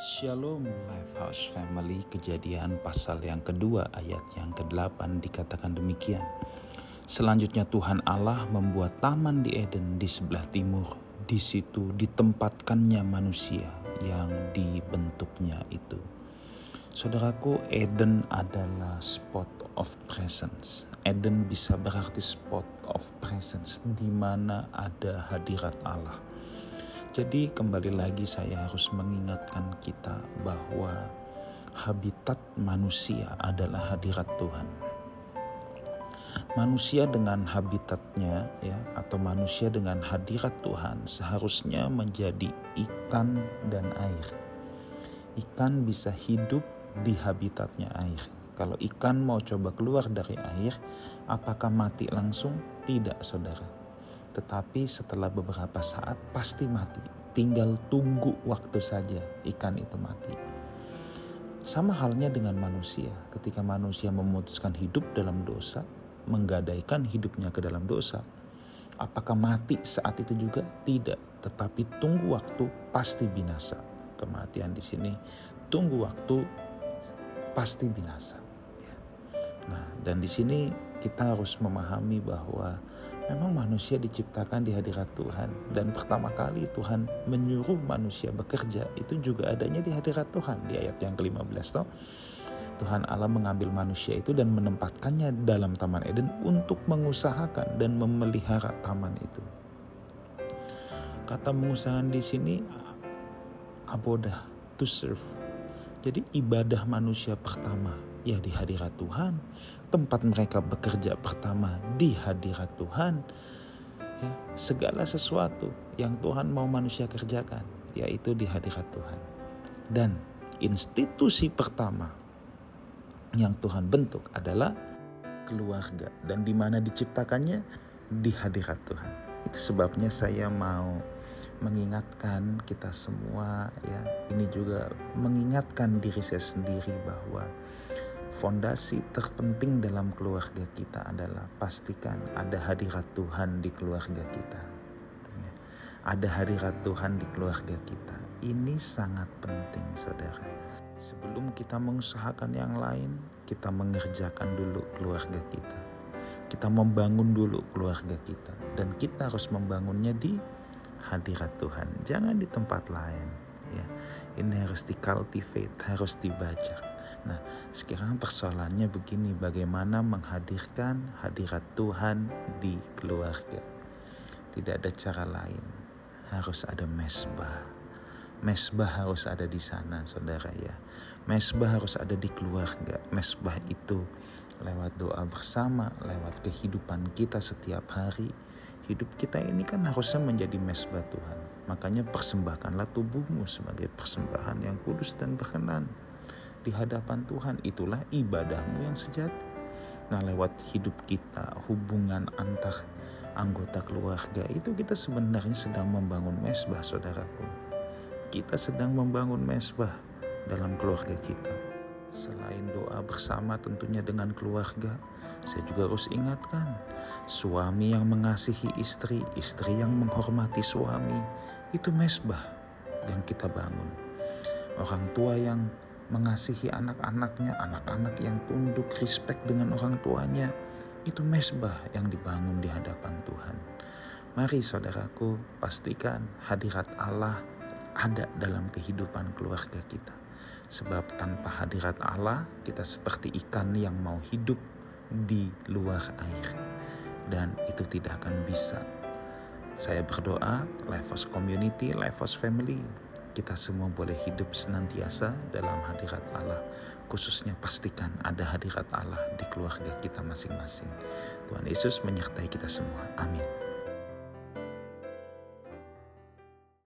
Shalom Lifehouse Family Kejadian pasal yang kedua ayat yang ke-8 dikatakan demikian Selanjutnya Tuhan Allah membuat taman di Eden di sebelah timur Di situ ditempatkannya manusia yang dibentuknya itu Saudaraku, Eden adalah spot of presence. Eden bisa berarti spot of presence di mana ada hadirat Allah. Jadi kembali lagi saya harus mengingatkan kita bahwa habitat manusia adalah hadirat Tuhan. Manusia dengan habitatnya ya atau manusia dengan hadirat Tuhan seharusnya menjadi ikan dan air. Ikan bisa hidup di habitatnya air. Kalau ikan mau coba keluar dari air, apakah mati langsung? Tidak, saudara. Tetapi setelah beberapa saat pasti mati. Tinggal tunggu waktu saja ikan itu mati. Sama halnya dengan manusia. Ketika manusia memutuskan hidup dalam dosa, menggadaikan hidupnya ke dalam dosa, apakah mati saat itu juga? Tidak, tetapi tunggu waktu pasti binasa. Kematian di sini tunggu waktu pasti binasa. Ya. Nah, dan di sini kita harus memahami bahwa memang manusia diciptakan di hadirat Tuhan dan pertama kali Tuhan menyuruh manusia bekerja itu juga adanya di hadirat Tuhan di ayat yang ke-15 toh. Tuhan Allah mengambil manusia itu dan menempatkannya dalam Taman Eden untuk mengusahakan dan memelihara taman itu. Kata mengusahakan di sini abodah to serve jadi ibadah manusia pertama ya di hadirat Tuhan. Tempat mereka bekerja pertama di hadirat Tuhan. Ya, segala sesuatu yang Tuhan mau manusia kerjakan yaitu di hadirat Tuhan. Dan institusi pertama yang Tuhan bentuk adalah keluarga dan di mana diciptakannya di hadirat Tuhan. Itu sebabnya saya mau mengingatkan kita semua ya ini juga mengingatkan diri saya sendiri bahwa fondasi terpenting dalam keluarga kita adalah pastikan ada hadirat Tuhan di keluarga kita ya. ada hadirat Tuhan di keluarga kita ini sangat penting saudara sebelum kita mengusahakan yang lain kita mengerjakan dulu keluarga kita kita membangun dulu keluarga kita dan kita harus membangunnya di hadirat Tuhan, jangan di tempat lain. Ya, ini harus dikultivate, harus dibaca. Nah, sekarang persoalannya begini, bagaimana menghadirkan hadirat Tuhan di keluarga? Tidak ada cara lain, harus ada mesbah. Mesbah harus ada di sana, saudara ya. Mesbah harus ada di keluarga. Mesbah itu lewat doa bersama, lewat kehidupan kita setiap hari, hidup kita ini kan harusnya menjadi mesbah Tuhan. Makanya persembahkanlah tubuhmu sebagai persembahan yang kudus dan berkenan di hadapan Tuhan. Itulah ibadahmu yang sejati. Nah lewat hidup kita, hubungan antar anggota keluarga itu kita sebenarnya sedang membangun mesbah saudaraku. Kita sedang membangun mesbah dalam keluarga kita. Selain doa bersama tentunya dengan keluarga, saya juga harus ingatkan suami yang mengasihi istri, istri yang menghormati suami, itu mesbah yang kita bangun. Orang tua yang mengasihi anak-anaknya, anak-anak yang tunduk respect dengan orang tuanya, itu mesbah yang dibangun di hadapan Tuhan. Mari saudaraku, pastikan hadirat Allah ada dalam kehidupan keluarga kita. Sebab tanpa hadirat Allah, kita seperti ikan yang mau hidup di luar air. Dan itu tidak akan bisa. Saya berdoa, Lifehouse Community, Lifehouse Family, kita semua boleh hidup senantiasa dalam hadirat Allah. Khususnya pastikan ada hadirat Allah di keluarga kita masing-masing. Tuhan Yesus menyertai kita semua. Amin.